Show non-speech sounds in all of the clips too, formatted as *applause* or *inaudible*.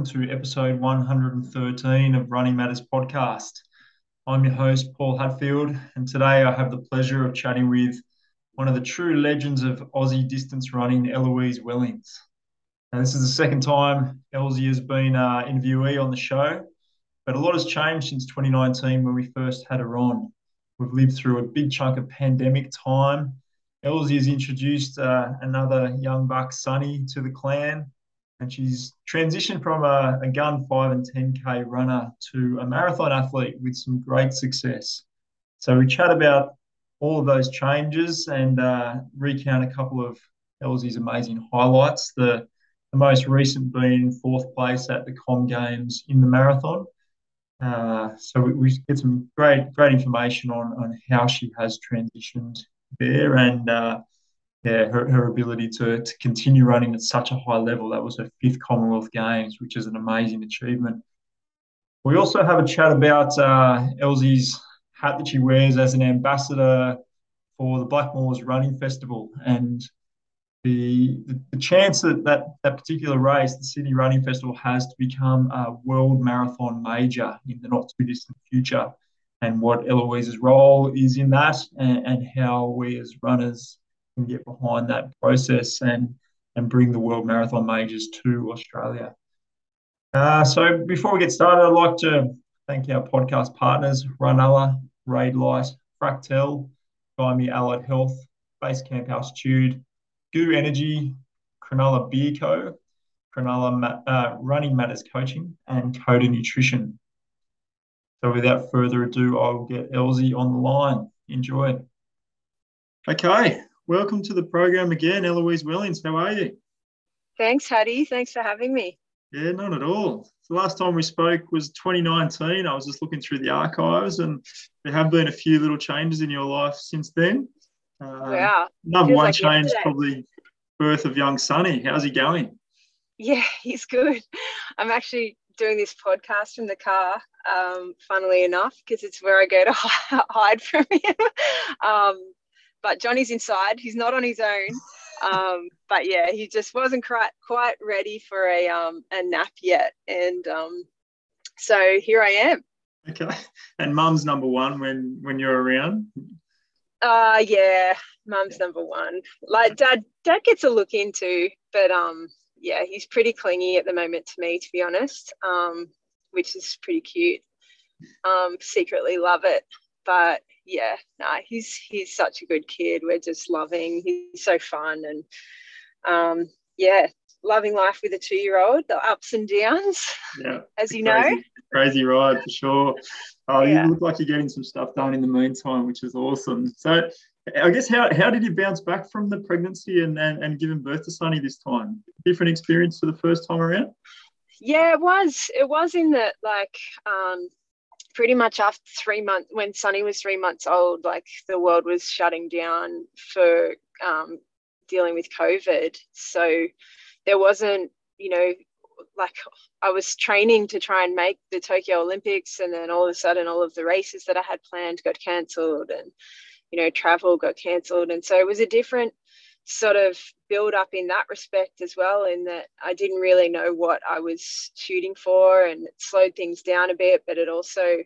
welcome to episode 113 of Running Matters podcast. I'm your host, Paul Hatfield, and today I have the pleasure of chatting with one of the true legends of Aussie distance running, Eloise Wellings. Now, this is the second time Elsie has been uh, interviewee on the show, but a lot has changed since 2019 when we first had her on. We've lived through a big chunk of pandemic time. Elsie has introduced uh, another young buck, Sonny, to the clan and she's transitioned from a, a gun 5 and 10k runner to a marathon athlete with some great success. So we chat about all of those changes and uh, recount a couple of Elsie's amazing highlights. The, the most recent being fourth place at the Com Games in the marathon. Uh, so we, we, get some great great information on, on how she has transitioned there and uh, yeah, her, her ability to, to continue running at such a high level. That was her fifth Commonwealth Games, which is an amazing achievement. We also have a chat about uh, Elsie's hat that she wears as an ambassador for the Blackmores Running Festival and the, the, the, chance that, that that particular race, the Sydney Running Festival, has to become a world marathon major in the not too distant future, and what Eloise's role is in that, and, and how we as runners can get behind that process and and bring the World Marathon Majors to Australia. Uh, so before we get started, I'd like to thank our podcast partners, Runella, Raidlight, Fractel, Me Allied Health, Base Camp Altitude, GU Energy, Cronulla Beer Co., Cronulla uh, Running Matters Coaching, and Coda Nutrition. So without further ado, I will get Elsie on the line. Enjoy. Okay, welcome to the program again, Eloise Wellings. How are you? Thanks, Hattie. Thanks for having me. Yeah, not at all. The last time we spoke was 2019. I was just looking through the archives, and there have been a few little changes in your life since then. Uh, yeah. Number one like change, yesterday. probably birth of young Sonny. How's he going? Yeah, *laughs* he's good. I'm actually doing this podcast from the car, um, funnily enough, because it's where I go to *laughs* hide from him. um, but Johnny's inside. He's not on his own. Um, but yeah, he just wasn't quite quite ready for a um, a nap yet, and um, so here I am. Okay, and Mum's number one when when you're around. Uh yeah, Mum's number one. Like Dad, Dad gets a look into, but um, yeah, he's pretty clingy at the moment to me, to be honest. Um, which is pretty cute. Um, secretly love it, but yeah, no, nah, he's he's such a good kid. We're just loving. He's so fun and um, yeah, loving life with a two-year-old. The ups and downs, yeah, as you crazy, know. Crazy ride for sure. Oh, yeah. you look like you're getting some stuff done in the meantime, which is awesome. So, I guess how, how did you bounce back from the pregnancy and, and, and giving birth to Sonny this time? Different experience for the first time around? Yeah, it was. It was in that like um, pretty much after three months, when Sonny was three months old, like the world was shutting down for um, dealing with COVID. So there wasn't, you know, like I was training to try and make the Tokyo Olympics, and then all of a sudden, all of the races that I had planned got cancelled, and you know, travel got cancelled, and so it was a different sort of build up in that respect as well in that I didn't really know what I was shooting for and it slowed things down a bit but it also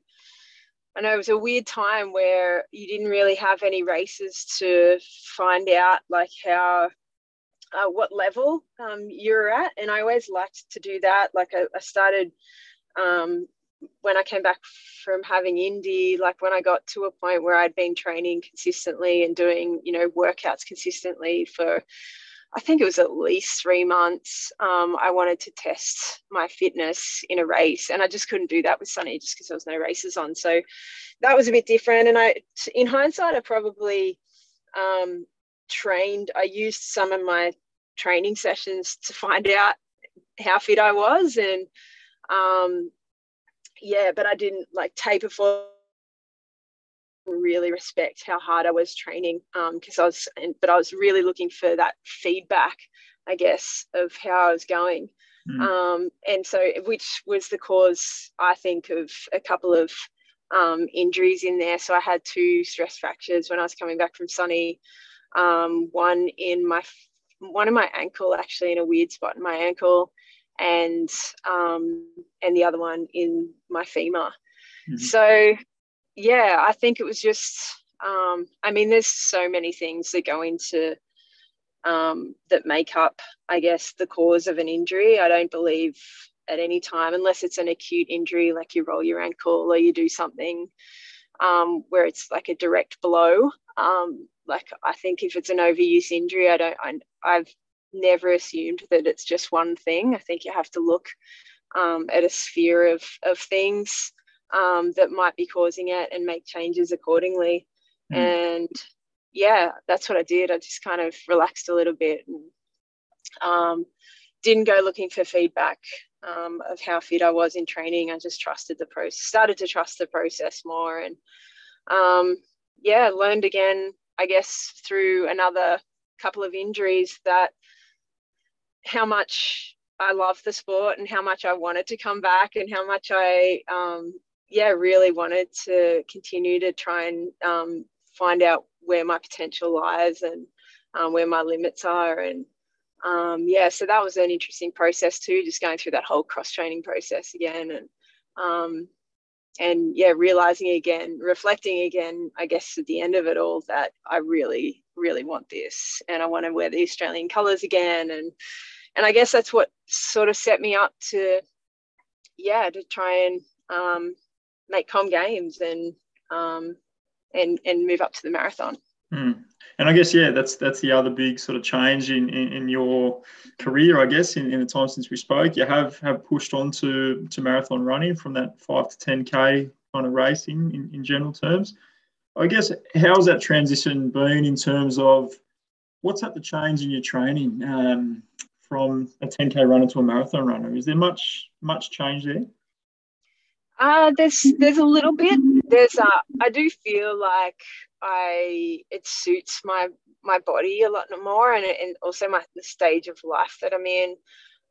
I know it was a weird time where you didn't really have any races to find out like how uh, what level um, you're at and I always liked to do that. Like I, I started um, when I came back from having indie, like when I got to a point where I'd been training consistently and doing, you know, workouts consistently for, I think it was at least three months, um, I wanted to test my fitness in a race. And I just couldn't do that with Sonny just because there was no races on. So that was a bit different. And I, in hindsight, I probably um, trained, I used some of my training sessions to find out how fit I was. And um, yeah, but I didn't like taper for really respect how hard I was training because um, I was, and, but I was really looking for that feedback, I guess, of how I was going. Mm. Um, and so, which was the cause, I think, of a couple of um, injuries in there. So I had two stress fractures when I was coming back from Sonny. Um, one in my one in my ankle, actually, in a weird spot in my ankle, and um, and the other one in my femur. Mm-hmm. So yeah, I think it was just. Um, I mean, there's so many things that go into um, that make up, I guess, the cause of an injury. I don't believe at any time, unless it's an acute injury, like you roll your ankle or you do something um, where it's like a direct blow. Um, like I think if it's an overuse injury, I don't. I, I've never assumed that it's just one thing. I think you have to look um, at a sphere of of things um, that might be causing it and make changes accordingly. Mm. And yeah, that's what I did. I just kind of relaxed a little bit and um, didn't go looking for feedback um, of how fit I was in training. I just trusted the process, started to trust the process more, and um, yeah, learned again. I guess through another couple of injuries that how much I love the sport and how much I wanted to come back and how much I um, yeah really wanted to continue to try and um, find out where my potential lies and um, where my limits are. And um, yeah, so that was an interesting process too, just going through that whole cross training process again, and um, and yeah, realizing again, reflecting again, I guess at the end of it all that I really, really want this, and I want to wear the Australian colours again, and and I guess that's what sort of set me up to, yeah, to try and um, make com games and um, and and move up to the marathon. Mm. And I guess yeah, that's that's the other big sort of change in, in, in your career. I guess in, in, the time since we spoke, you have have pushed on to, to marathon running from that five to ten k kind of racing in, in general terms. I guess how's that transition been in terms of what's had to change in your training um, from a 10k runner to a marathon runner? Is there much much change there? Uh, there's there's a little bit. There's uh, I do feel like I it suits my my body a lot more, and and also my the stage of life that I'm in.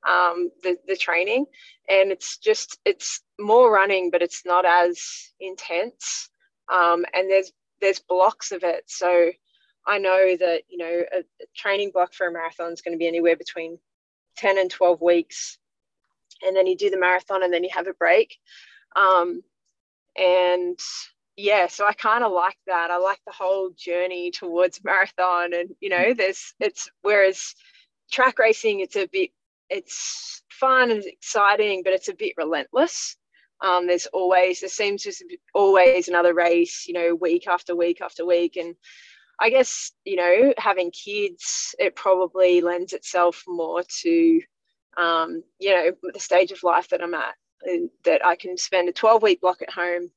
Um, the the training, and it's just it's more running, but it's not as intense. Um, and there's there's blocks of it, so I know that you know a, a training block for a marathon is going to be anywhere between ten and twelve weeks, and then you do the marathon, and then you have a break um, and yeah, so I kind of like that. I like the whole journey towards marathon, and you know, there's it's whereas track racing, it's a bit it's fun and exciting, but it's a bit relentless. Um, there's always there seems to be always another race, you know, week after week after week, and I guess you know having kids, it probably lends itself more to um, you know the stage of life that I'm at that I can spend a 12 week block at home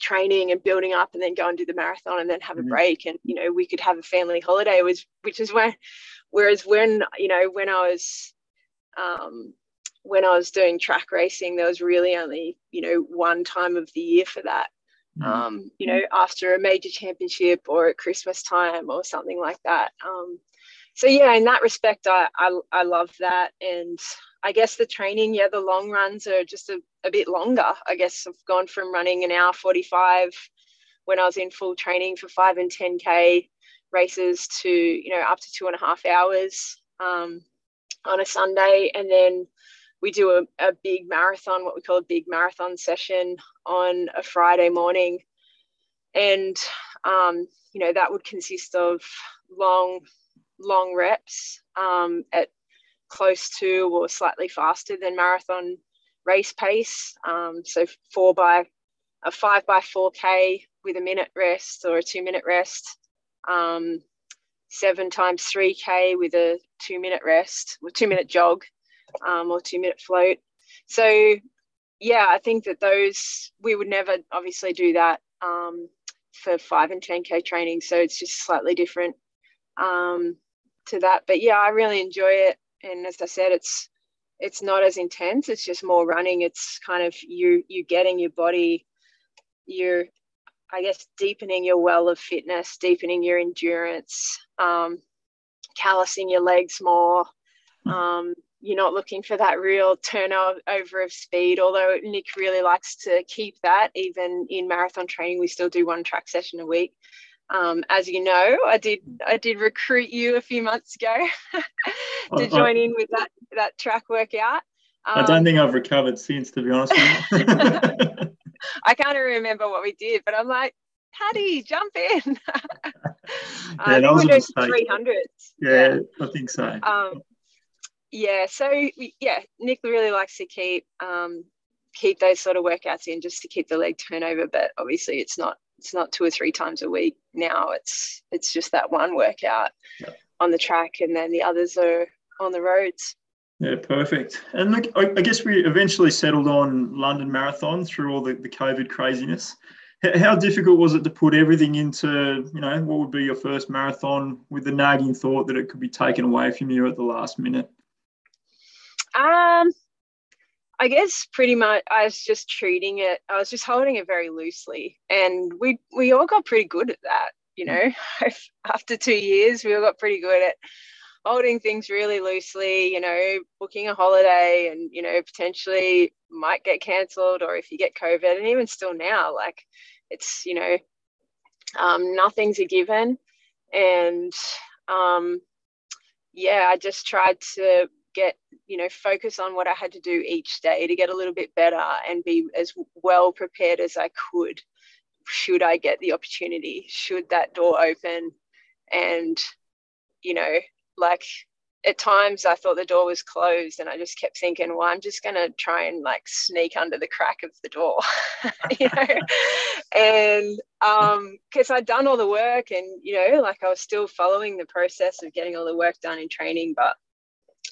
training and building up and then go and do the marathon and then have mm-hmm. a break and you know we could have a family holiday was which is when whereas when you know when I was um, when I was doing track racing there was really only you know one time of the year for that mm-hmm. um, you know after a major championship or at Christmas time or something like that um, so yeah in that respect I, I I love that and I guess the training, yeah, the long runs are just a, a bit longer. I guess I've gone from running an hour 45 when I was in full training for five and 10K races to, you know, up to two and a half hours um, on a Sunday. And then we do a, a big marathon, what we call a big marathon session on a Friday morning. And, um, you know, that would consist of long, long reps um, at close to or slightly faster than marathon race pace. Um, so four by a five by 4K with a minute rest or a two minute rest. Um, seven times 3K with a two minute rest or two minute jog um, or two minute float. So, yeah, I think that those, we would never obviously do that um, for five and 10K training. So it's just slightly different um, to that. But yeah, I really enjoy it and as I said, it's it's not as intense. It's just more running. It's kind of you you getting your body, you're I guess deepening your well of fitness, deepening your endurance, um, callousing your legs more. Hmm. Um, you're not looking for that real turnover of speed, although Nick really likes to keep that. Even in marathon training, we still do one track session a week. Um, as you know, I did I did recruit you a few months ago *laughs* to join in with that that track workout. I don't um, think I've recovered since, to be honest with you. *laughs* I can't even remember what we did, but I'm like, Paddy, jump in. *laughs* yeah, uh, that was a mistake. 300s. Yeah, yeah, I think so. Um, yeah, so yeah, Nick really likes to keep um, keep those sort of workouts in just to keep the leg turnover, but obviously it's not it's not two or three times a week now. It's it's just that one workout yep. on the track, and then the others are on the roads. Yeah, perfect. And look, I, I guess we eventually settled on London Marathon through all the, the COVID craziness. How difficult was it to put everything into, you know, what would be your first marathon with the nagging thought that it could be taken away from you at the last minute? Um, I guess pretty much I was just treating it, I was just holding it very loosely. And we we all got pretty good at that, you know. *laughs* After two years, we all got pretty good at holding things really loosely, you know, booking a holiday and, you know, potentially might get cancelled or if you get COVID. And even still now, like it's, you know, um, nothing's a given. And um, yeah, I just tried to you know focus on what i had to do each day to get a little bit better and be as well prepared as i could should i get the opportunity should that door open and you know like at times I thought the door was closed and I just kept thinking, well, I'm just going to try and like sneak under the crack of the door, *laughs* you know? and um because I'd done all the work and, you know, like I was still following the process of getting all the work done in training, but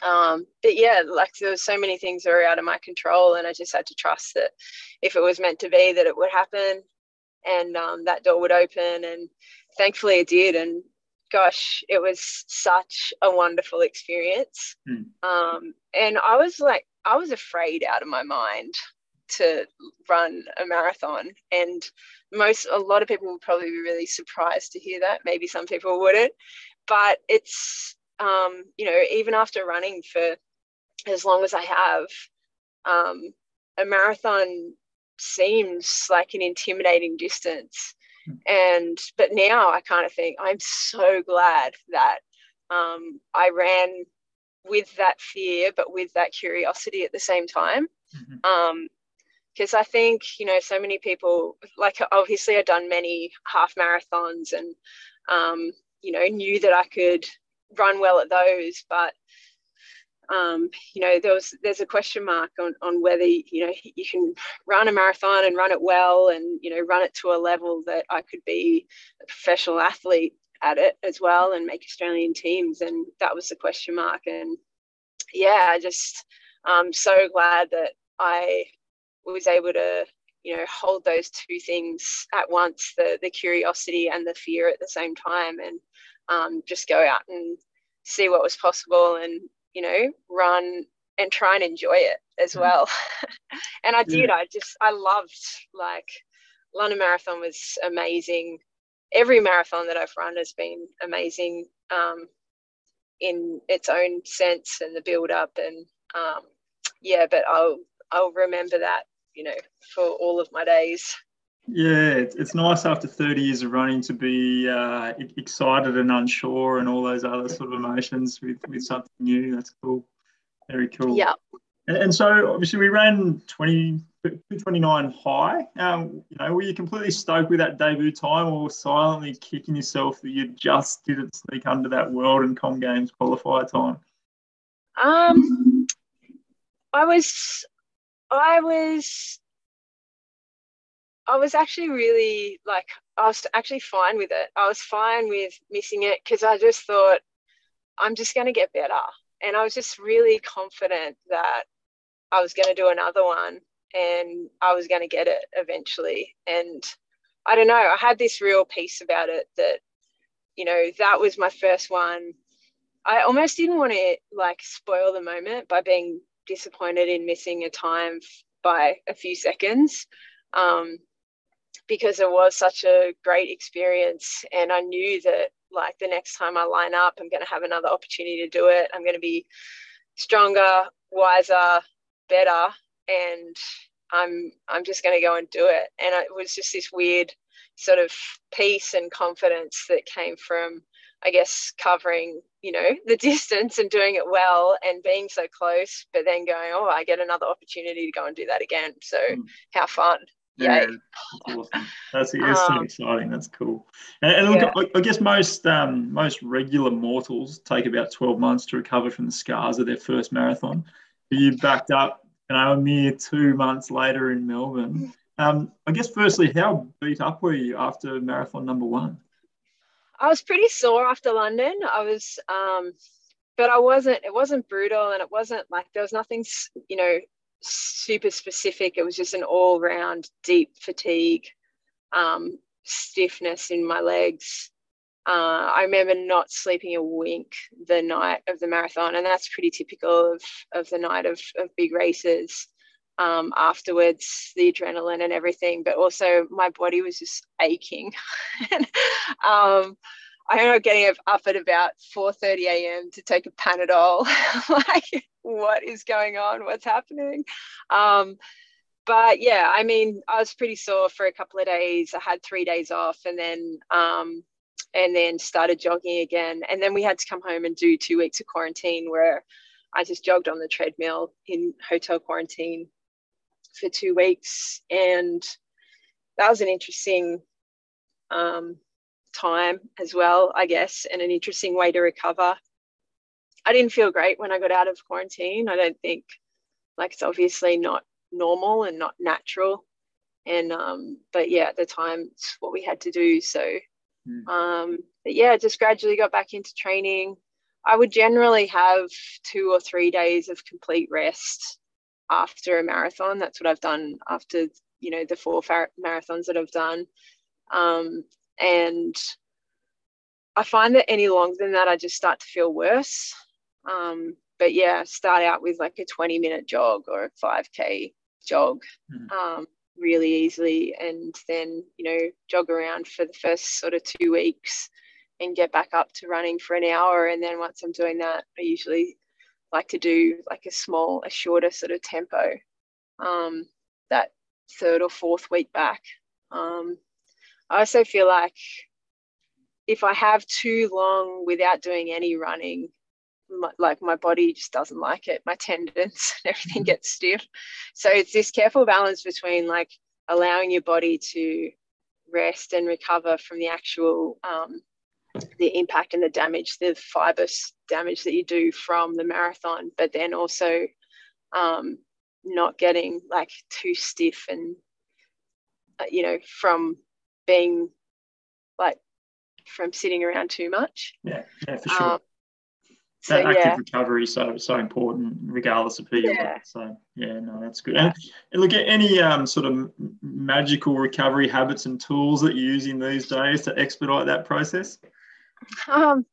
um, but yeah, like there was so many things that were out of my control, and I just had to trust that if it was meant to be, that it would happen, and um, that door would open, and thankfully it did. And gosh, it was such a wonderful experience. Mm. Um, and I was like, I was afraid out of my mind to run a marathon, and most a lot of people would probably be really surprised to hear that. Maybe some people wouldn't, but it's um, you know, even after running for as long as I have, um, a marathon seems like an intimidating distance. And but now I kind of think I'm so glad that um, I ran with that fear, but with that curiosity at the same time. Mm-hmm. Um, because I think you know so many people like obviously I've done many half marathons and um, you know knew that I could run well at those, but um, you know, there was there's a question mark on, on whether you know you can run a marathon and run it well, and you know run it to a level that I could be a professional athlete at it as well and make Australian teams, and that was the question mark. And yeah, I just I'm so glad that I was able to you know hold those two things at once the the curiosity and the fear at the same time and um, just go out and see what was possible and you know run and try and enjoy it as mm. well *laughs* and i did yeah. i just i loved like london marathon was amazing every marathon that i've run has been amazing um, in its own sense and the build up and um, yeah but i'll i'll remember that you know for all of my days yeah, it's, nice after 30 years of running to be uh, excited and unsure and all those other sort of emotions with, with something new. That's cool. Very cool. Yeah. And, and so obviously we ran 20, 229 high. Um, you know, were you completely stoked with that debut time or silently kicking yourself that you just didn't sneak under that World and Com Games qualifier time? Um, I was, I was I was actually really like I was actually fine with it. I was fine with missing it because I just thought I'm just going to get better, and I was just really confident that I was going to do another one and I was going to get it eventually. And I don't know, I had this real peace about it that you know that was my first one. I almost didn't want to like spoil the moment by being disappointed in missing a time by a few seconds. Um, because it was such a great experience and i knew that like the next time i line up i'm going to have another opportunity to do it i'm going to be stronger wiser better and i'm i'm just going to go and do it and it was just this weird sort of peace and confidence that came from I guess covering, you know, *laughs* the distance and doing it well and being so close, but then going, oh, I get another opportunity to go and do that again. So mm. how fun. Yeah, that's awesome. That's, that's um, so exciting. That's cool. And, and look, yeah. I, I guess most um, most regular mortals take about twelve months to recover from the scars of their first marathon. But you backed up, you know, a mere two months later in Melbourne. Um, I guess firstly, how beat up were you after marathon number one? I was pretty sore after London. I was, um, but I wasn't. It wasn't brutal, and it wasn't like there was nothing, you know, super specific. It was just an all-round deep fatigue, um, stiffness in my legs. Uh, I remember not sleeping a wink the night of the marathon, and that's pretty typical of, of the night of, of big races um, afterwards, the adrenaline and everything, but also my body was just aching. *laughs* and, um, I ended up getting up at about 4:30 a.m. to take a Panadol. *laughs* like, what is going on? What's happening? Um, but yeah, I mean, I was pretty sore for a couple of days. I had three days off, and then um, and then started jogging again. And then we had to come home and do two weeks of quarantine where I just jogged on the treadmill in hotel quarantine for two weeks, and that was an interesting um, time as well, I guess, and an interesting way to recover. I didn't feel great when I got out of quarantine. I don't think, like, it's obviously not normal and not natural. And, um, but yeah, at the time, it's what we had to do. So, mm. um, but yeah, just gradually got back into training. I would generally have two or three days of complete rest after a marathon. That's what I've done after you know the four marathons that I've done, um, and I find that any longer than that, I just start to feel worse. Um, but yeah, start out with like a 20 minute jog or a 5k jog mm. um, really easily, and then you know jog around for the first sort of two weeks and get back up to running for an hour. And then once I'm doing that, I usually like to do like a small, a shorter sort of tempo um, that third or fourth week back. Um, I also feel like if I have too long without doing any running, my, like my body just doesn't like it. My *laughs* tendons and everything mm-hmm. gets stiff. So it's this careful balance between like allowing your body to rest and recover from the actual um, the impact and the damage, the fibrous damage that you do from the marathon, but then also um, not getting like too stiff and uh, you know from being like from sitting around too much. Yeah, yeah, for sure. Um, that so, active yeah. recovery is so so important, regardless of who you are. So yeah, no, that's good. And, and look at any um, sort of magical recovery habits and tools that you're using these days to expedite that process. Um,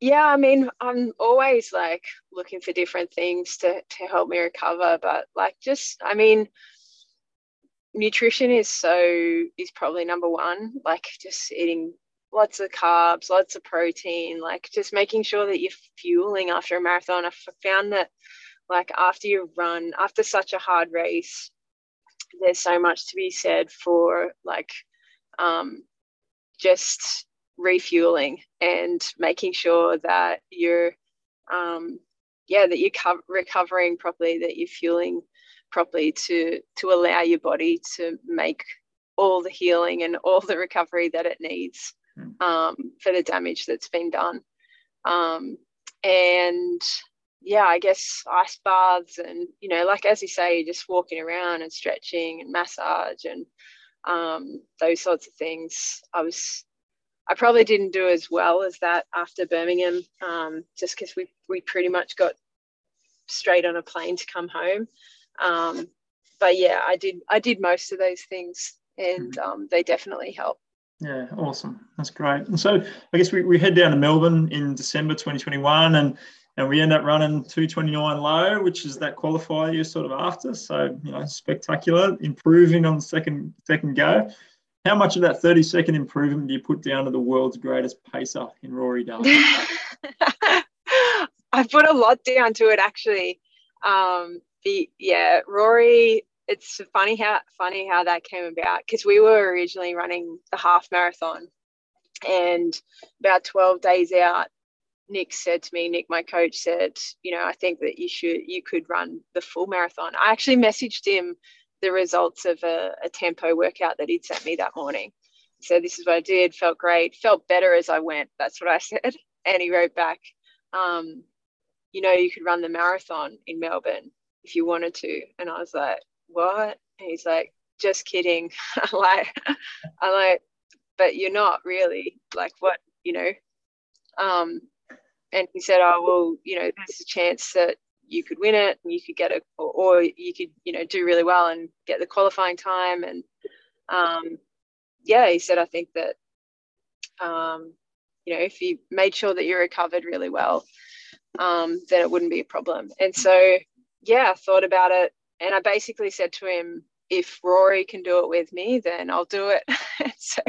yeah, I mean, I'm always like looking for different things to to help me recover, but like just, I mean, nutrition is so is probably number one. Like just eating lots of carbs, lots of protein, like just making sure that you're fueling after a marathon. I found that like after you run, after such a hard race, there's so much to be said for like um, just refueling and making sure that you're um, yeah that you're co- recovering properly that you're fueling properly to to allow your body to make all the healing and all the recovery that it needs hmm. um, for the damage that's been done um, and yeah i guess ice baths and you know like as you say just walking around and stretching and massage and um, those sorts of things i was I probably didn't do as well as that after Birmingham, um, just because we we pretty much got straight on a plane to come home. Um, but yeah, I did I did most of those things, and mm. um, they definitely help. Yeah, awesome. That's great. And so I guess we, we head down to Melbourne in December 2021, and and we end up running 229 low, which is that qualifier you're sort of after. So you know, spectacular, improving on the second second go. How much of that 30 second improvement do you put down to the world's greatest pacer in Rory Darley? *laughs* I put a lot down to it actually. Um, yeah, Rory. It's funny how funny how that came about because we were originally running the half marathon, And about 12 days out, Nick said to me, Nick, my coach said, you know, I think that you should, you could run the full marathon. I actually messaged him the results of a, a tempo workout that he'd sent me that morning. So this is what I did, felt great, felt better as I went. That's what I *laughs* said. And he wrote back, um, you know, you could run the marathon in Melbourne if you wanted to. And I was like, what? And he's like, just kidding. *laughs* I'm like, I'm like, but you're not really like what, you know, um, and he said, "Oh well, you know, there's a chance that you could win it, and you could get a, or, or you could, you know, do really well and get the qualifying time." And um, yeah, he said, "I think that, um, you know, if you made sure that you recovered really well, um, then it wouldn't be a problem." And so, yeah, I thought about it, and I basically said to him, if Rory can do it with me, then I'll do it. *laughs* so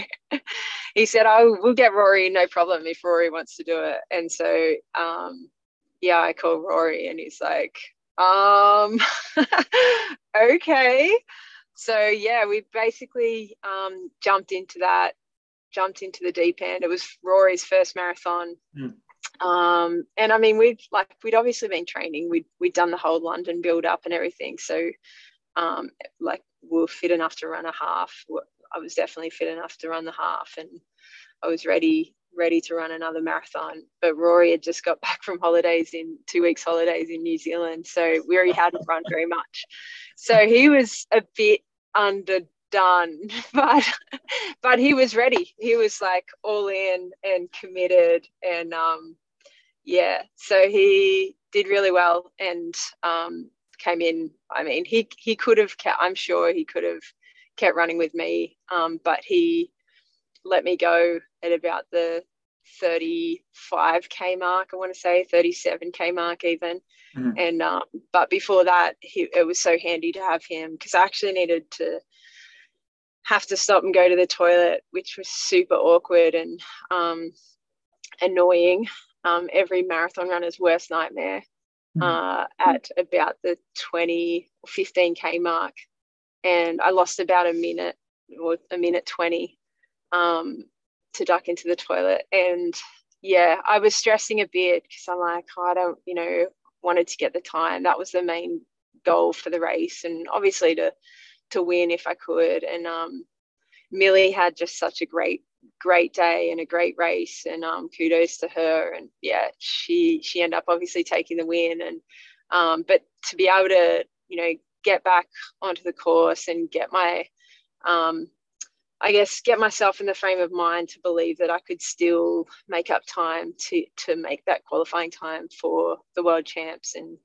he said, "Oh, we'll get Rory, no problem, if Rory wants to do it." And so, um, yeah, I called Rory, and he's like, um, *laughs* "Okay." So yeah, we basically um, jumped into that, jumped into the deep end. It was Rory's first marathon. Mm. Um, and I mean, we'd like we'd obviously been training. We'd we'd done the whole London build up and everything. So um, like we were fit enough to run a half. I was definitely fit enough to run the half, and I was ready ready to run another marathon. But Rory had just got *laughs* back from holidays in two weeks holidays in New Zealand, so we already hadn't run very much. So he was a bit underdone, *laughs* but but he was ready. He was like all in and committed, and um, yeah. So he did really well, and um, came in. I mean, he he could have kept. I'm sure he could have kept running with me, um, but he let me go at about the 35k mark. I want to say 37k mark even. Mm. And um, but before that, he, it was so handy to have him because I actually needed to have to stop and go to the toilet, which was super awkward and um, annoying. Um, every marathon runner's worst nightmare. Mm-hmm. uh, at about the 20 or 15k mark and i lost about a minute or a minute 20 um, to duck into the toilet and yeah i was stressing a bit because i'm like oh, i don't you know wanted to get the time that was the main goal for the race and obviously to to win if i could and um, millie had just such a great great day and a great race and um, kudos to her. And yeah she she ended up obviously taking the win and um, but to be able to you know get back onto the course and get my um, I guess get myself in the frame of mind to believe that I could still make up time to to make that qualifying time for the world champs and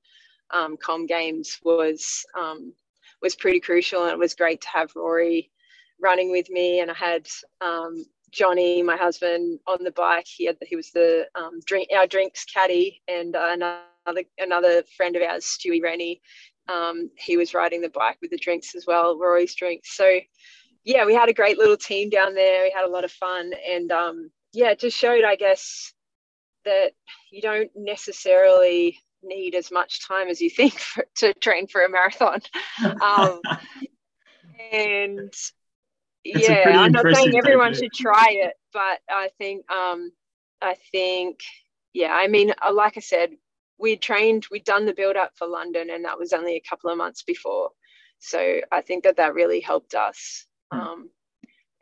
um, Com Games was um, was pretty crucial. And it was great to have Rory running with me and I had um, Johnny, my husband, on the bike. He had he was the um, drink our drinks caddy, and uh, another another friend of ours, Stewie Rennie. Um, he was riding the bike with the drinks as well, Rory's drinks. So yeah, we had a great little team down there. We had a lot of fun, and um, yeah, it just showed, I guess, that you don't necessarily need as much time as you think *laughs* for, to train for a marathon. *laughs* Um, and it's yeah, I'm not saying everyone should try it, but I think um, I think yeah, I mean, uh, like I said, we trained, we'd done the build up for London, and that was only a couple of months before. So I think that that really helped us, hmm. um,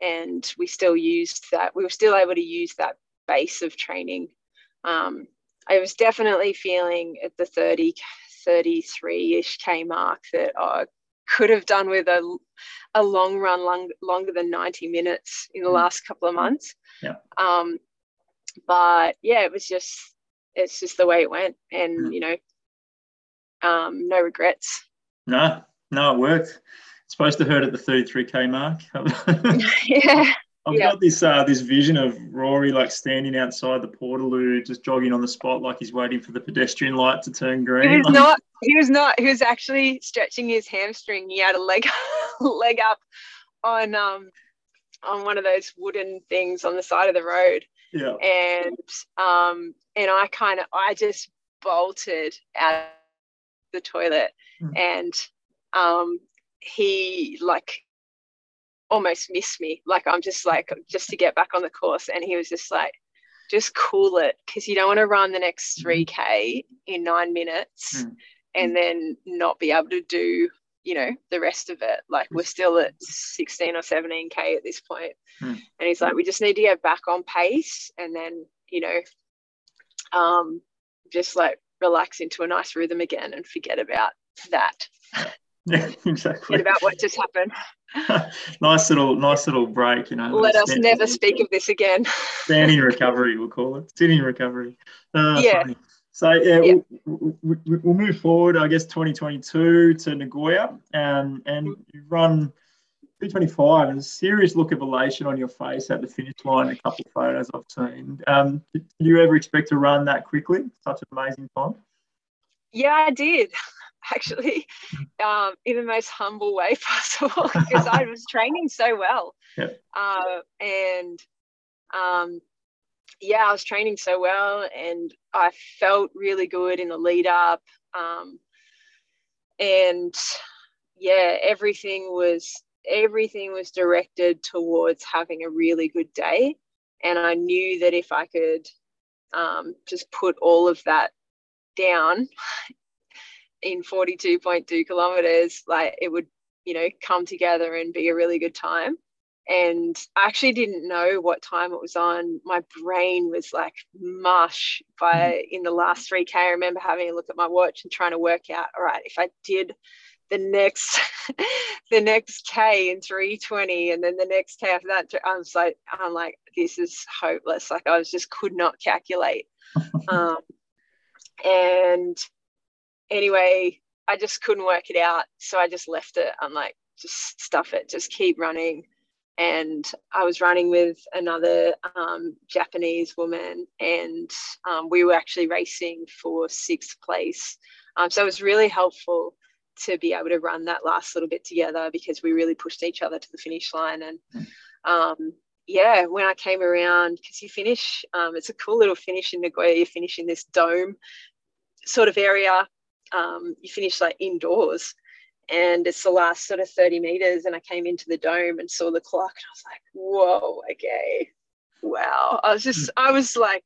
and we still used that. We were still able to use that base of training. Um, I was definitely feeling at the 30, 33 ish K mark that oh, could have done with a, a long run long, longer than 90 minutes in the mm. last couple of months. Yeah. Um, but yeah, it was just, it's just the way it went. And, mm. you know, um, no regrets. No, no, it worked. It's supposed to hurt at the 33K mark. *laughs* *laughs* yeah. I've got this uh, this vision of Rory like standing outside the Portaloo, just jogging on the spot like he's waiting for the pedestrian light to turn green. He was not. He was not. He was actually stretching his hamstring. He had a leg *laughs* leg up on um on one of those wooden things on the side of the road. Yeah. And um and I kind of I just bolted out the toilet mm. and um he like almost miss me. Like I'm just like just to get back on the course, and he was just like, just cool it because you don't want to run the next 3k mm-hmm. in nine minutes mm. and then not be able to do you know the rest of it like we're still at 16 or 17k at this point mm. and he's like we just need to get back on pace and then you know um just like relax into a nice rhythm again and forget about that *laughs* yeah exactly forget about what just happened *laughs* nice little, nice little break. You know. Let us never speak of this again. *laughs* standing recovery, we'll call it. Sitting recovery. Uh, yeah. Funny. So yeah, yeah. We'll, we'll, move forward. I guess 2022 to Nagoya, um, and you run 225. A serious look of elation on your face at the finish line. A couple of photos I've seen. Um, did you ever expect to run that quickly? Such an amazing time. Yeah, I did actually, um, in the most humble way *laughs* possible *laughs* because I was training so well. Yeah. Uh, and um, yeah, I was training so well and I felt really good in the lead up. Um, and yeah, everything was everything was directed towards having a really good day. And I knew that if I could um, just put all of that down in 42.2 kilometers, like it would, you know, come together and be a really good time. And I actually didn't know what time it was on. My brain was like mush by mm-hmm. in the last 3K. I remember having a look at my watch and trying to work out, all right, if I did the next *laughs* the next K in 320 and then the next K after that, I was like, I'm like, this is hopeless. Like I was just could not calculate. *laughs* um, and anyway, I just couldn't work it out. So I just left it. I'm like, just stuff it, just keep running. And I was running with another um, Japanese woman, and um, we were actually racing for sixth place. Um, so it was really helpful to be able to run that last little bit together because we really pushed each other to the finish line. And um, yeah, when I came around, because you finish, um, it's a cool little finish in Nagoya. You finish in this dome sort of area um, you finish like indoors and it's the last sort of 30 meters and i came into the dome and saw the clock and i was like whoa okay. Wow. I was just i was like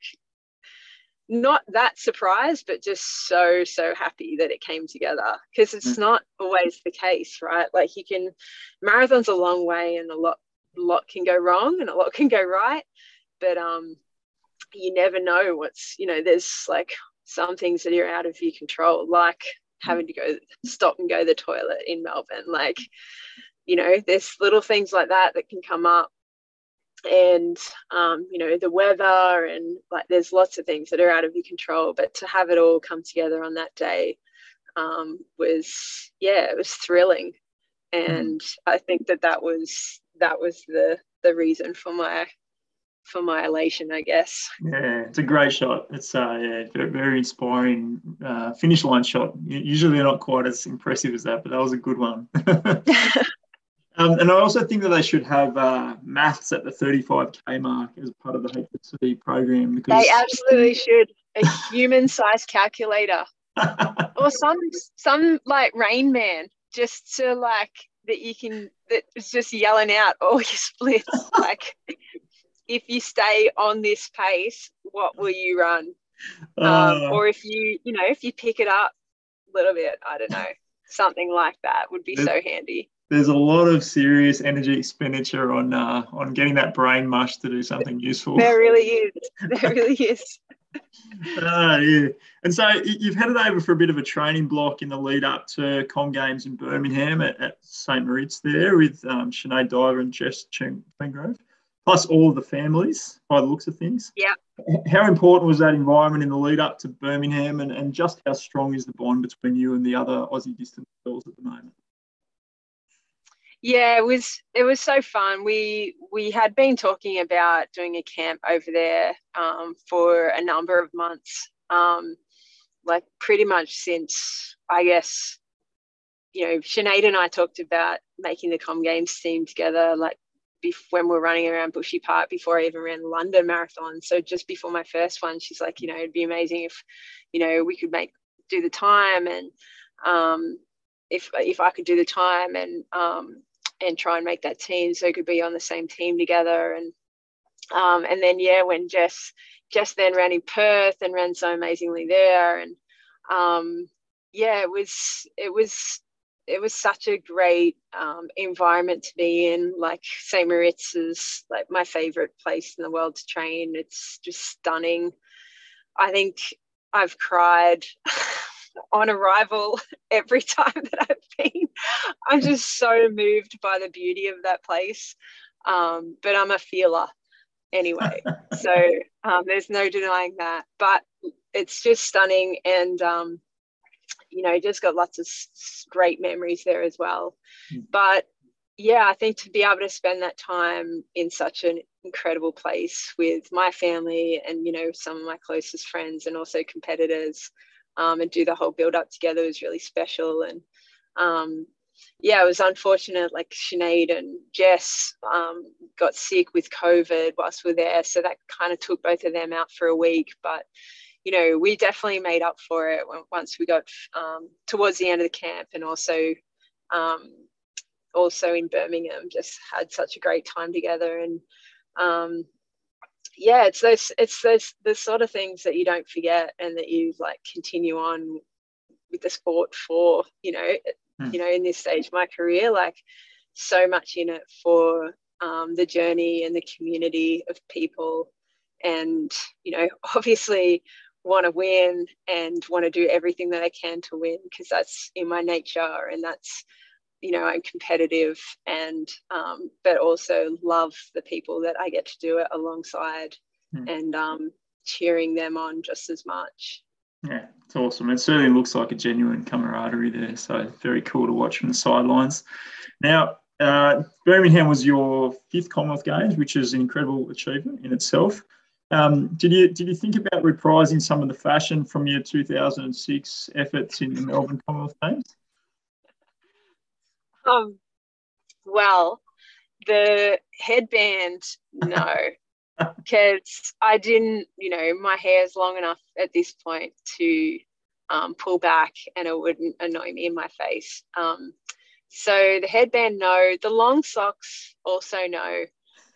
not that surprised but just so so happy that it came together because it's mm. not always the case right? Like you can marathon's a long way and a lot lot can go wrong and a lot can go right but um you never know what's you know there's like some things that are out of your control, like having to go stop and go to the toilet in Melbourne. Like, you know, there's little things like that that can come up. And, um, you know, the weather and like there's lots of things that are out of your control. But to have it all come together on that day um, was, yeah, it was thrilling. And mm. I think that that was that was the the reason for my for my elation, I guess. Yeah, it's a great shot. It's uh, yeah, very inspiring uh, finish line shot. Usually they're not quite as impressive as that, but that was a good one. *laughs* um, and I also think that they should have uh, maths at the 35k mark as part of the HSC program. Because they absolutely should. A human-sized calculator, *laughs* or some some like Rain Man, just to like that you can that is just yelling out all your splits like if you stay on this pace, what will you run? Um, uh, or if you, you know, if you pick it up a little bit, I don't know, something like that would be so handy. There's a lot of serious energy expenditure on uh, on getting that brain mush to do something useful. There really is. There really *laughs* is. uh, yeah. And so you've headed over for a bit of a training block in the lead up to Com Games in Birmingham at, at St. Moritz there with um, Sinead Diver and Jess Trengove plus all of the families by the looks of things. Yeah. How important was that environment in the lead up to Birmingham and, and just how strong is the bond between you and the other Aussie distance girls at the moment? Yeah, it was it was so fun. We we had been talking about doing a camp over there um, for a number of months, um, like pretty much since I guess you know Sinead and I talked about making the Com Games team together, like when we are running around Bushy Park before I even ran London Marathon. So just before my first one, she's like, you know, it'd be amazing if, you know, we could make do the time and um, if if I could do the time and um, and try and make that team so could be on the same team together. And um, and then yeah, when Jess Jess then ran in Perth and ran so amazingly there, and um, yeah, it was it was it was such a great um, environment to be in. Like St. Moritz is like my favorite place in the world to train. It's just stunning. I think I've cried *laughs* on arrival *laughs* every time that I've been. I'm just so moved by the beauty of that place. Um, but I'm a feeler anyway. *laughs* so um, there's no denying that. But it's just stunning. And um, you know, just got lots of great memories there as well. Mm. But yeah, I think to be able to spend that time in such an incredible place with my family and, you know, some of my closest friends and also competitors um, and do the whole build up together was really special. And um, yeah, it was unfortunate. Like Sinead and Jess um, got sick with COVID whilst we are there. So that kind of took both of them out for a week. But you know, we definitely made up for it once we got um, towards the end of the camp, and also, um, also in Birmingham, just had such a great time together. And um, yeah, it's those, it's those, the sort of things that you don't forget, and that you like continue on with the sport for. You know, hmm. you know, in this stage of my career, like so much in it for um, the journey and the community of people and you know *laughs* obviously want to win and want to do everything that I can to win because that's in my nature and that's you know I'm competitive and um, but also love the people that I get to do it alongside mm. and um, cheering them on just as much. Yeah, it's awesome. It certainly looks like a genuine camaraderie there. So very cool to watch from the sidelines. Now, uh, Birmingham was your fifth Commonwealth Games, which is an incredible achievement in itself. Um, did you did you think about reprising some of the fashion from your 2006 efforts in the Melbourne Commonwealth Games? Um, well, the headband, no, *laughs* because I didn't. You know, my hair is long enough at this point to um, pull back, and it wouldn't annoy me in my face. Um, so the headband, no. The long socks, also no.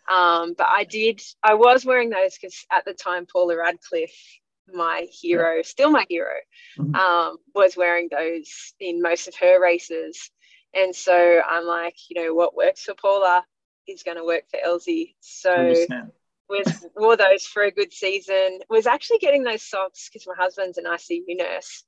Um, but I did, I was wearing those because at the time, Paula Radcliffe, my hero, still my hero, mm-hmm. um, was wearing those in most of her races. And so I'm like, you know, what works for Paula is going to work for Elsie. So was wore those for a good season. Was actually getting those socks because my husband's an ICU nurse.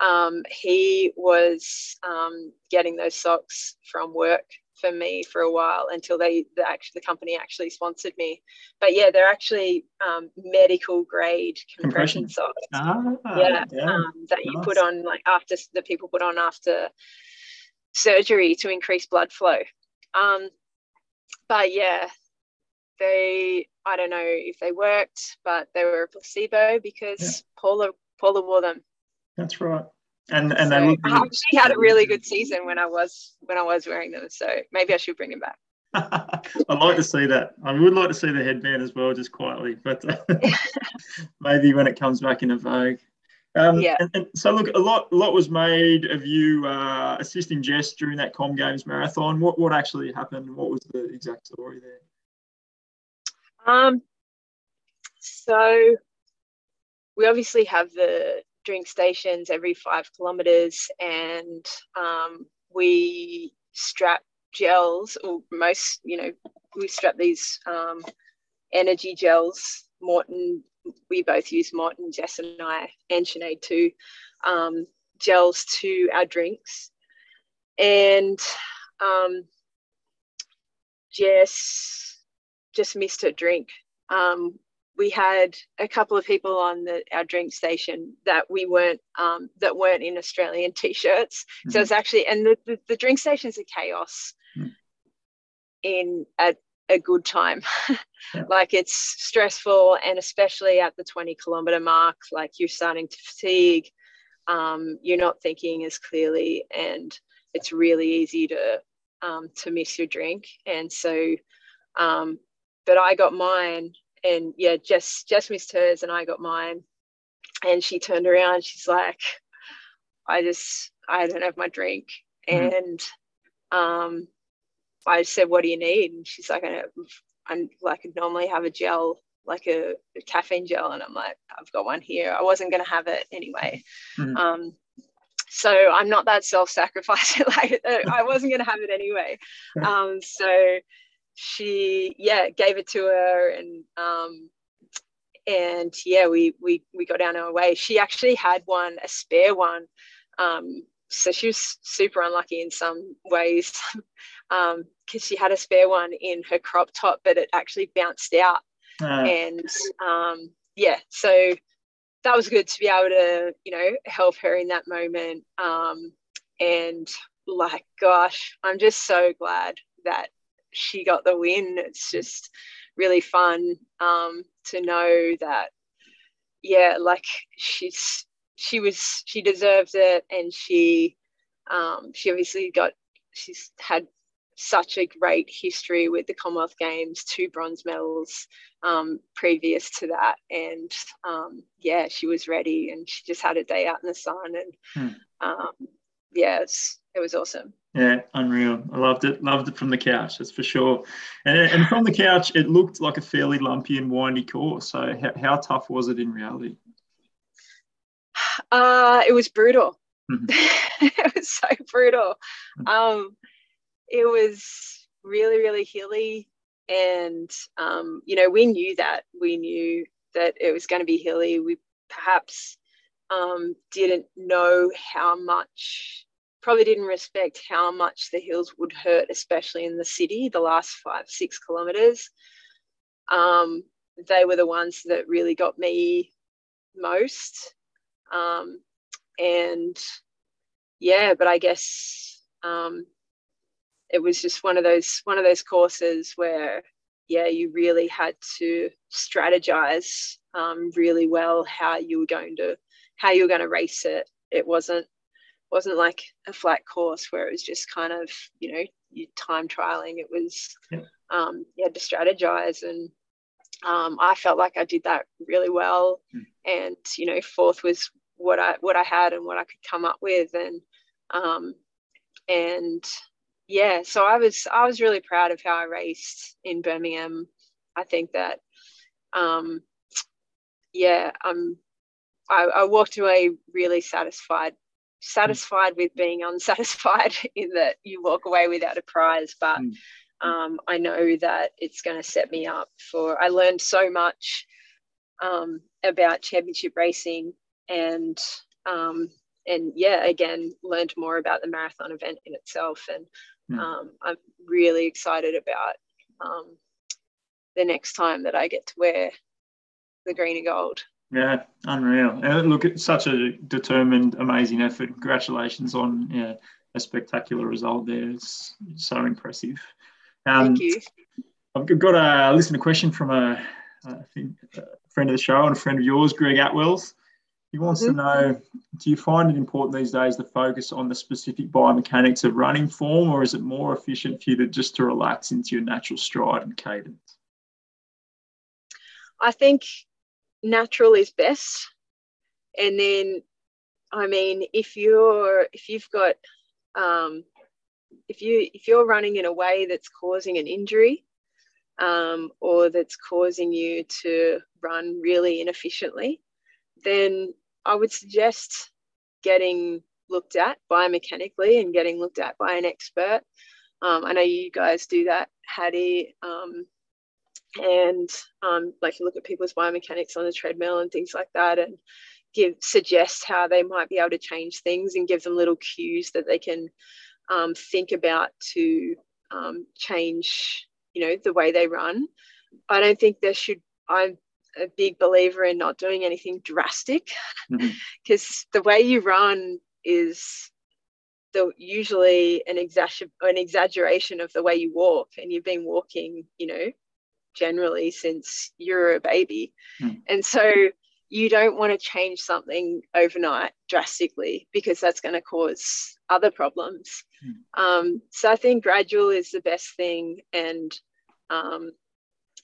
Um, he was um, getting those socks from work for me for a while until they the actually the company actually sponsored me. But yeah, they're actually um, medical grade compression, compression. socks. Ah, yeah, yeah. Um, that nice. you put on like after the people put on after surgery to increase blood flow. Um, but yeah, they I don't know if they worked, but they were a placebo because yeah. Paula Paula wore them. That's right and and so I actually had a really good season when I was when I was wearing them. So maybe I should bring them back. *laughs* I'd like to see that. I would like to see the headband as well, just quietly, but uh, *laughs* *laughs* maybe when it comes back into vogue. Um, yeah. And, and, so, look, a lot, a lot was made of you uh, assisting Jess during that Com Games marathon. What, what actually happened? What was the exact story there? Um, so we obviously have the drink stations every five kilometers, and um, we strap gels, or most, you know, we strap these um, energy gels. Maurten, we both use Maurten, Jess and I, and Sinead too, um, gels to our drinks. And um, Jess just missed her drink. We had a couple of people on the, our drink station that we weren't um, that weren't in Australian *laughs* t-shirts. Mm-hmm. So it's actually and the, the, the drink station's a chaos mm-hmm. in a, a good time. *laughs* yeah. Like it's stressful and especially at the 20 kilometer mark, like you're starting to fatigue. Um, you're not thinking as clearly and it's really easy to um, to miss your drink. And so um, but I got mine and yeah, Jess Jess missed hers and I got mine. And she turned around, she's like, I just I don't have my drink. Mm-hmm. And um I said, "What do you need?" And she's like, "I, I like normally have a gel, like a, a, caffeine gel," and I'm like, "I've got one here." I wasn't going to have it anyway. Mm-hmm. Um, so I'm not that self-sacrificing. *laughs* like I wasn't going to have it anyway. Um, so she, yeah, gave it to her, and um, and yeah, we we we got down our way. She actually had one, a spare one. Um, so she was super unlucky in some ways because *laughs* um, she had a spare one in her crop top, but it actually bounced out. Uh. And um, yeah, so that was good to be able to, you know, help her in that moment. Um, and like, gosh, I'm just so glad that she got the win. It's just really fun um, to know that, yeah, like she's she was she deserves it, and she um, she obviously got she's had such a great history with the Commonwealth Games, two bronze medals um, previous to that. And um, yeah, she was ready and she just had a day out in the sun. And hmm. um, yeah, it was awesome. Yeah, unreal. I loved it. Loved it from the couch, that's for sure. And, and from the couch, it looked like a fairly lumpy and windy course. So, how, how tough was it in reality? *sighs* Uh, it was brutal. Mm-hmm. *laughs* it was so brutal. Hmm. Um, it was really, really hilly. And, um, you know, we knew that. We knew that it was going to be hilly. We perhaps um, didn't know how much, probably didn't respect how much the hills would hurt, especially in the city, the last five, six kilometers. Um, they were the ones that really got me most. Um, and yeah, but I guess um, it was just one of those one of those courses where yeah you really had to strategize um, really well how you were going to how you were going to race it it wasn't wasn't like a flat course where it was just kind of you know you time trialing it was yeah. um, you had to strategize and um, I felt like I did that really well mm. and you know fourth was what I what I had and what I could come up with and um, and yeah, so I was I was really proud of how I raced in Birmingham. I think that um, yeah, um, I, I walked away really satisfied satisfied with being unsatisfied *laughs* in that you walk away without a prize but mm. um, i know that it's going to set me up for i learned so much um, about championship racing and um, and yeah again learned more about the marathon event in itself and Hmm. Um, I'm really excited about um, the next time that I get to wear the green and gold. Yeah, unreal. And look, it's such a determined, amazing effort. Congratulations on yeah, a spectacular result there. It's, so impressive. Um, Thank you. I've got a listener question from a, a friend of the show and a friend of yours, Greg Atwells. He wants mm-hmm. to know Do you find it important these days to focus on the specific biomechanics of running form, or is it more efficient for you to just to relax into your natural stride and cadence? I think natural is best. And then, I mean, if you're if you've got um, if you if you're running in a way that's causing an injury um, or that's causing you to run really inefficiently, then I would suggest getting looked at biomechanically and getting looked at by an expert. Um, I know you guys do that, Hattie, um, and um, like you look at people's biomechanics on the treadmill and things like that, and give suggest how they might be able to change things and give them little cues that they can um, think about to um, change, you know, the way they run. I don't think there should. i'm a big believer in not doing anything drastic because mm-hmm. *laughs* the way you run is the usually an, exagger- an exaggeration of the way you walk and you've been walking you know generally since you're a baby. Mm. and so you don't want to change something overnight drastically because that's going to cause other problems. Mm. um, so i think gradual is the best thing and um,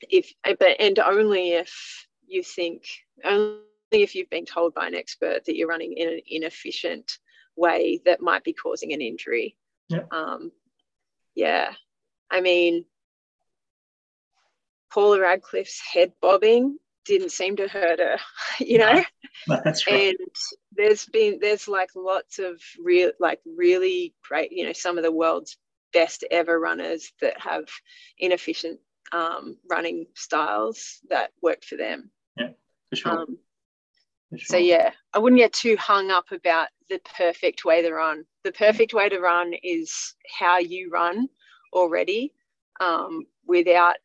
if but and only if you think only if you've been told by an expert that you're running in an inefficient way that might be causing an injury. Yeah um, yeah. I mean, Paula Radcliffe's head bobbing didn't seem to hurt her, *laughs* you know. No, that's right. And there's been there's like lots of real like really great, you know, some of the world's best ever runners that have inefficient um, running styles that work for them. Yeah, for sure. Um, for sure. So yeah, I wouldn't get too hung up about the perfect way to run. The perfect way to run is how you run already um, without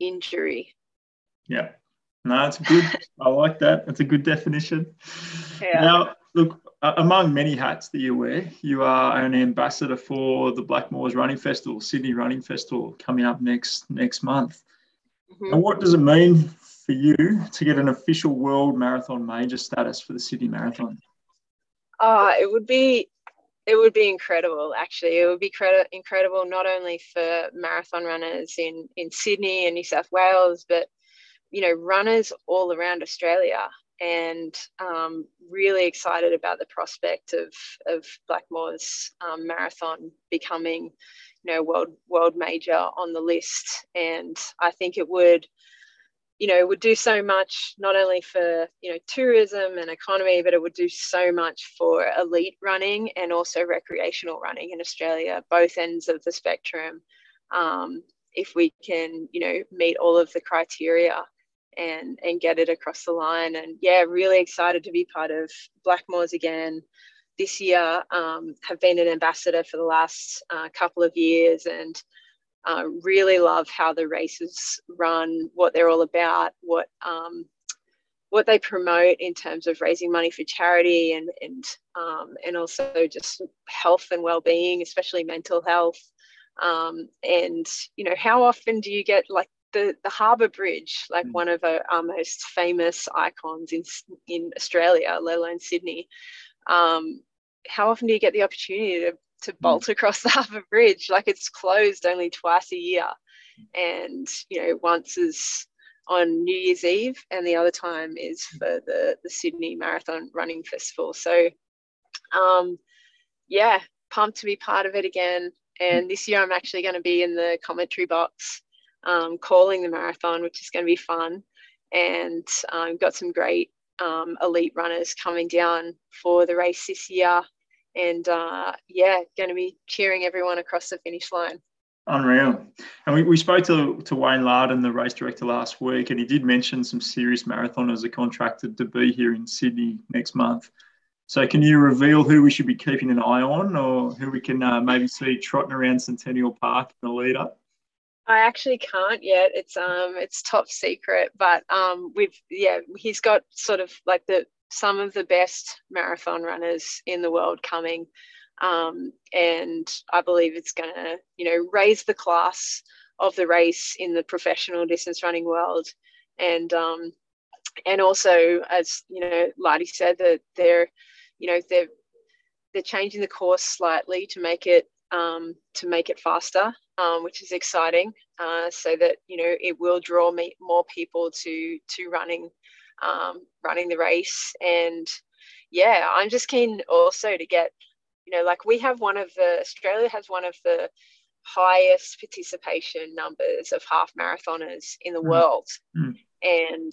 injury. Yeah. No, it's good. *laughs* I like that. It's a good definition. Yeah. Now, look, among many hats that you wear, you are an ambassador for the Blackmores Running Festival, Sydney Running Festival, coming up next next month. Mm-hmm. And what does it mean for you to get an official world marathon major status for the Sydney Marathon? Uh, it would be it would be incredible actually it would be credit, incredible not only for marathon runners in in sydney and new south wales but you know runners all around australia and um, really excited about the prospect of of Blackmore's um, marathon becoming, you know, world world major on the list. And I think it would, you know, would do so much not only for you know tourism and economy, but it would do so much for elite running and also recreational running in Australia, both ends of the spectrum. Um, if we can, you know, meet all of the criteria and and get it across the line. And yeah, really excited to be part of Blackmores again this year. Um, have been an ambassador for the last uh, couple of years and uh, really love how the races run, what they're all about, what um, what they promote in terms of raising money for charity and and um, and also just health and well-being, especially mental health. Um, and you know, how often do you get like the the Harbour Bridge, like mm. one of our, our, most famous icons in in Australia, let alone Sydney. Um, how often do you get the opportunity to to mm. bolt across *laughs* the Harbour Bridge? Like it's closed only twice a year, and you know once is on New Year's Eve, and the other time is mm. for the the Sydney Marathon Running Festival. So, um, yeah, pumped to be part of it again. And this year, I'm actually going to be in the commentary box um, calling the marathon, which is going to be fun. And um, got some great um, elite runners coming down for the race this year. And uh, yeah, going to be cheering everyone across the finish line. Unreal. And we, we spoke to, to Wayne Larden, the race director, last week, and he did mention some serious marathoners are contracted to be here in Sydney next month. So, can you reveal who we should be keeping an eye on or who we can uh, maybe see trotting around Centennial Park in the lead up? I actually can't yet. It's um it's top secret, but um we've yeah he's got sort of like the some of the best marathon runners in the world coming, um, and I believe it's going to you know raise the class of the race in the professional distance running world, and um, and also as you know, Lardy said that they're you know they're they're changing the course slightly to make it um, to make it faster, um, which is exciting. Uh, so that you know it will draw me more people to to running um, running the race. And yeah, I'm just keen also to get you know like we have one of the Australia has one of the highest participation numbers of half marathoners in the mm. world, mm. and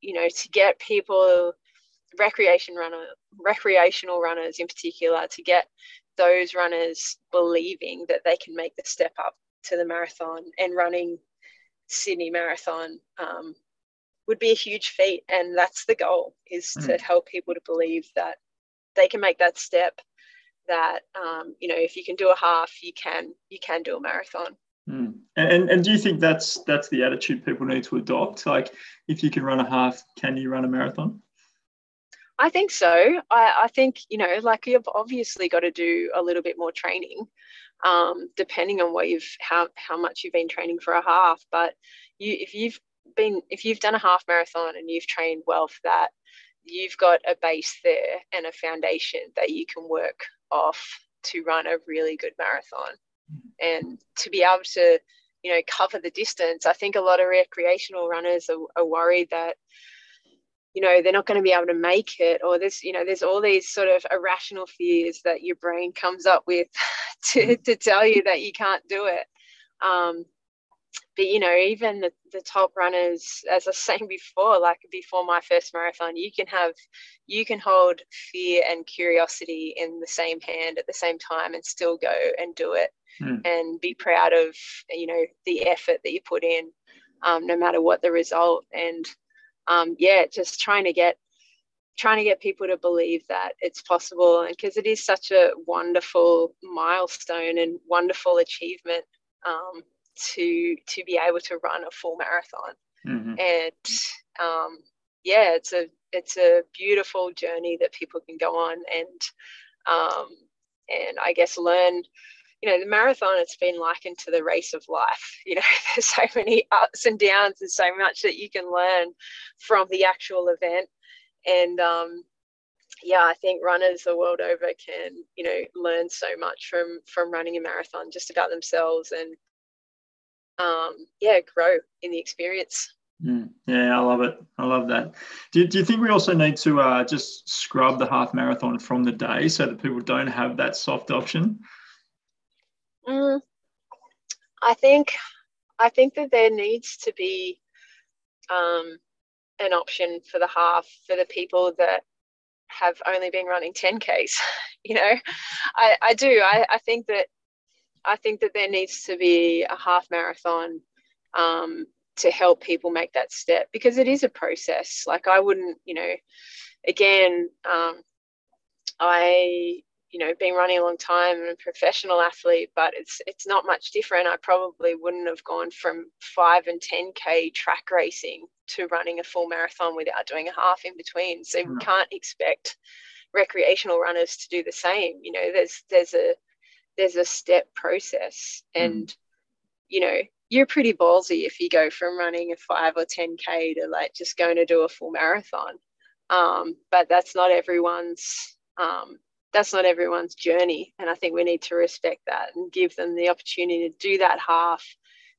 you know to get people recreation runner recreational runners in particular to get those runners believing that they can make the step up to the marathon and running Sydney Marathon um, would be a huge feat. And that's the goal is mm. to help people to believe that they can make that step that um, you know if you can do a half you can you can do a marathon mm. and and do you think that's that's the attitude people need to adopt like if you can run a half can you run a marathon I think so. I, I think, you know, like you've obviously got to do a little bit more training, um, depending on what you've how how much you've been training for a half. But you if you've been if you've done a half marathon and you've trained well for that, you've got a base there and a foundation that you can work off to run a really good marathon. And to be able to, you know, cover the distance, I think a lot of recreational runners are, are worried that you know they're not going to be able to make it or there's you know there's all these sort of irrational fears that your brain comes up with *laughs* to, to tell you that you can't do it Um, but you know, even the, the top runners, as I was *laughs* saying before, like before my first marathon, you can have, you can hold fear and curiosity in the same hand at the same time and still go and do it mm. and be proud of, you know, the effort that you put in, um, no matter what the result. And um, yeah, just trying to get, trying to get people to believe that it's possible and because it is such a wonderful milestone and wonderful achievement um, to to be able to run a full marathon. Mm-hmm. and um, yeah it's a it's a beautiful journey that people can go on and um, and I guess learn you know the marathon it's been likened to the race of life. *laughs* You know there's so many ups and downs and so much that you can learn from the actual event. And um, yeah i think runners the world over can you know learn so much from from running a marathon just about themselves and um, yeah, grow in the experience. Mm, yeah, I love it. I love that. Do, do you think we also need to uh, just scrub the half marathon from the day so that people don't have that soft option? Mm, I think I think that there needs to be um, an option for the half for the people that have only been running 10Ks. *laughs* you know, I, I do. I, I think that I think that there needs to be a half marathon um, to help people make that step because it is a process. Like I wouldn't, you know, again, um, I, you know, been running a long time and a professional athlete, but it's it's not much different. I probably wouldn't have gone from five and ten k track racing to running a full marathon without doing a half in between. So we can't expect recreational runners to do the same. You know, there's there's a there's a step process hmm. and mm. you know you're pretty ballsy if you go from running a 5 or 10k to like just going to do a full marathon um, but that's not everyone's um, that's not everyone's journey and i think we need to respect that and give them the opportunity to do that half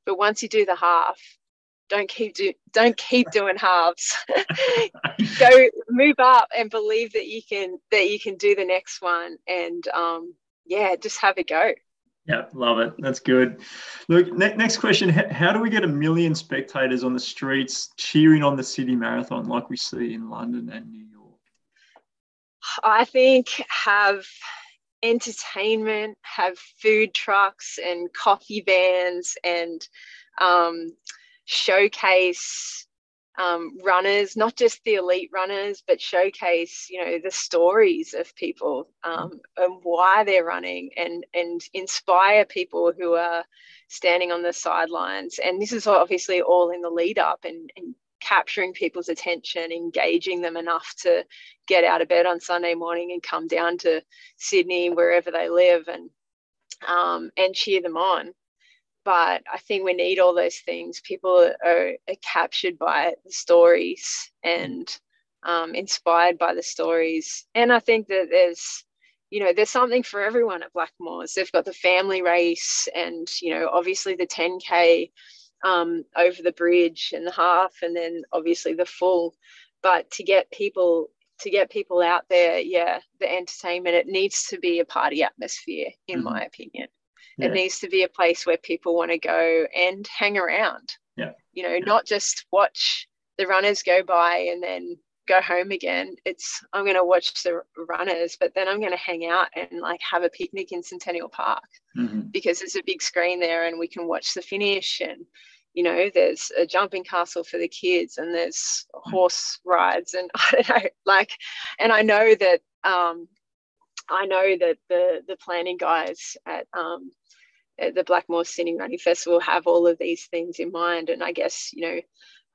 but once you do the half don't keep do don't keep doing halves *laughs* go *laughs* move up and believe that you can that you can do the next one and um, yeah, just have a go. Yeah, love it. That's good. Look, ne- next question How do we get a million spectators on the streets cheering on the city marathon like we see in London and New York? I think have entertainment, have food trucks and coffee vans and um, showcase um, runners, not just the elite runners, but showcase, you know, the stories of people um, and why they're running and, and inspire people who are standing on the sidelines. And this is obviously all in the lead up and, and capturing people's attention, engaging them enough to get out of bed on Sunday morning and come down to Sydney, wherever they live, and um, and cheer them on but I think we need all those things. People are, are captured by the stories and um, inspired by the stories. And I think that there's, you know, there's something for everyone at Blackmores. They've got the family race and, you know, obviously the 10K um, over the bridge and the half, and then obviously the full. But to get people to get people out there, yeah, the entertainment, it needs to be a party atmosphere, in mm-hmm. my opinion. Yeah. It needs to be a place where people want to go and hang around. Yeah. You know, yeah. not just watch the runners go by and then go home again. It's I'm going to watch the runners, but then I'm going to hang out and like have a picnic in Centennial Park mm-hmm. because there's a big screen there and we can watch the finish and you know there's a jumping castle for the kids and there's horse rides and *laughs* I don't know like and I know that um I know that the the planning guys at um the Blackmore Sydney Running Festival have all of these things in mind. And I guess, you know,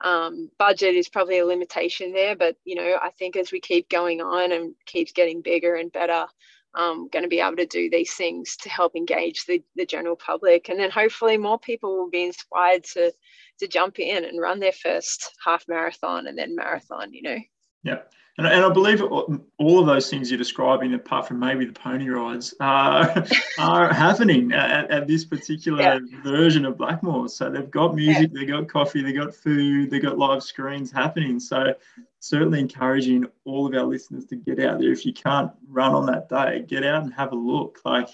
um, budget is probably a limitation there, but, you know, I think as we keep going on and keeps getting bigger and better, um, going to be able to do these things to help engage the, the general public. And then hopefully more people will be inspired to, to jump in and run their first half marathon and then marathon, you know. Yeah. And, and I believe all of those things you're describing, apart from maybe the pony rides, uh, *laughs* are happening at, at, this particular yeah. version of Blackmore. So they've got music, yeah. they've got coffee, they've got food, they've got live screens happening. So certainly encouraging all of our listeners to get out there. If you can't run on that day, get out and have a look. Like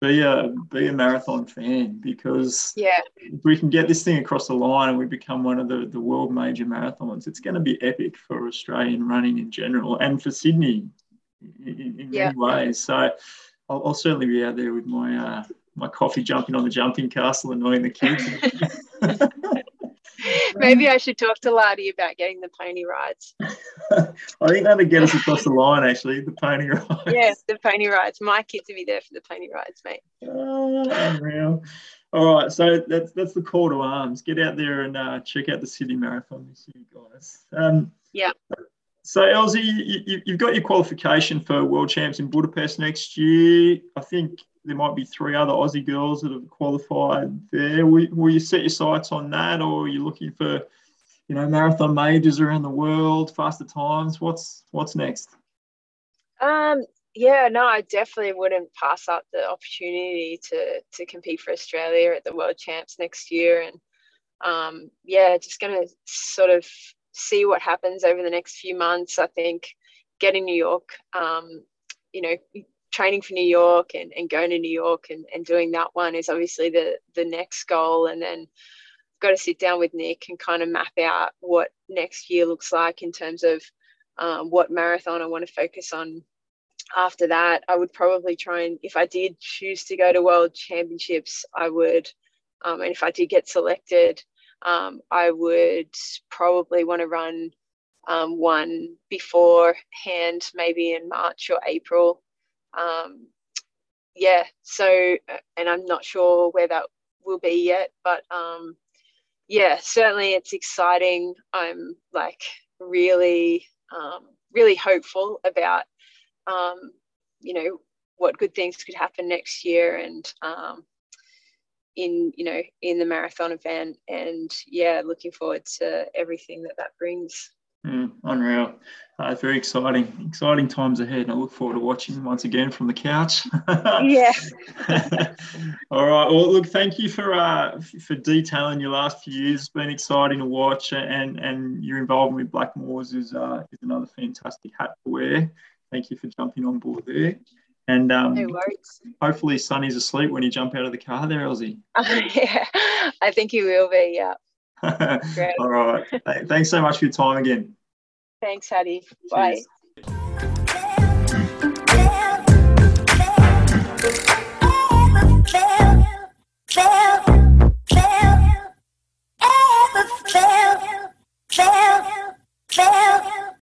be a be a marathon fan because yeah, if we can get this thing across the line and we become one of the, the world major marathons, it's going to be epic for Australian running in general and for Sydney in, in yeah. many ways. So I'll, I'll, certainly be out there with my uh, my coffee jumping on the jumping castle, annoying the kids. *laughs* *laughs* *laughs* Maybe I should talk to Lardy about getting the pony rides. *laughs* I think that'd get us across the line, actually, the pony rides. Yeah, the pony rides. My kids will be there for the pony rides, mate. Oh, unreal. All right, so that's that's the call to arms. Get out there and uh, check out the Sydney Marathon this year, guys. Um, yeah. So, Elsie, you, have got your qualification for World Champs in Budapest next year. I think there might be three other Aussie girls that have qualified there. Will, you set your sights on that, or are you looking for, you know, marathon majors around the world, faster times? What's what's next? Um, yeah, no, I definitely wouldn't pass up the opportunity to to compete for Australia at the World Champs next year, and um, yeah, just gonna sort of see what happens over the next few months. I think getting New York, um, you know, training for New York and, and going to New York and, and doing that one is obviously the the next goal. And then I've got to sit down with Nick and kind of map out what next year looks like in terms of um, what marathon I want to focus on. After that, I would probably try and if I did choose to go to World Championships, I would, um, and if I did get selected, um, I would probably want to run um, one beforehand, maybe in March or April, um, yeah, so, and I'm not sure where that will be yet, but um, yeah, certainly it's exciting. I'm like really, um, really hopeful about, um, you know, what good things could happen next year and um, in, you know, in the marathon event. And yeah, looking forward to everything that that brings. Mm, unreal. Uh, very exciting, exciting times ahead. And I look forward to watching once again from the couch. yeah. *laughs* All right. Well, look, thank you for uh, for detailing your last few years. It's been exciting to watch, and and your involvement with Blackmores is uh, is another fantastic hat to wear. Thank you for jumping on board there. And um, no worries. hopefully, Sonny's asleep when you jump out of the car there, Elsie. *laughs* yeah, I think he will be. Yeah. All right. Thanks so much for your time again. Thanks, Hattie. Bye. Fail, fail, fail, fail.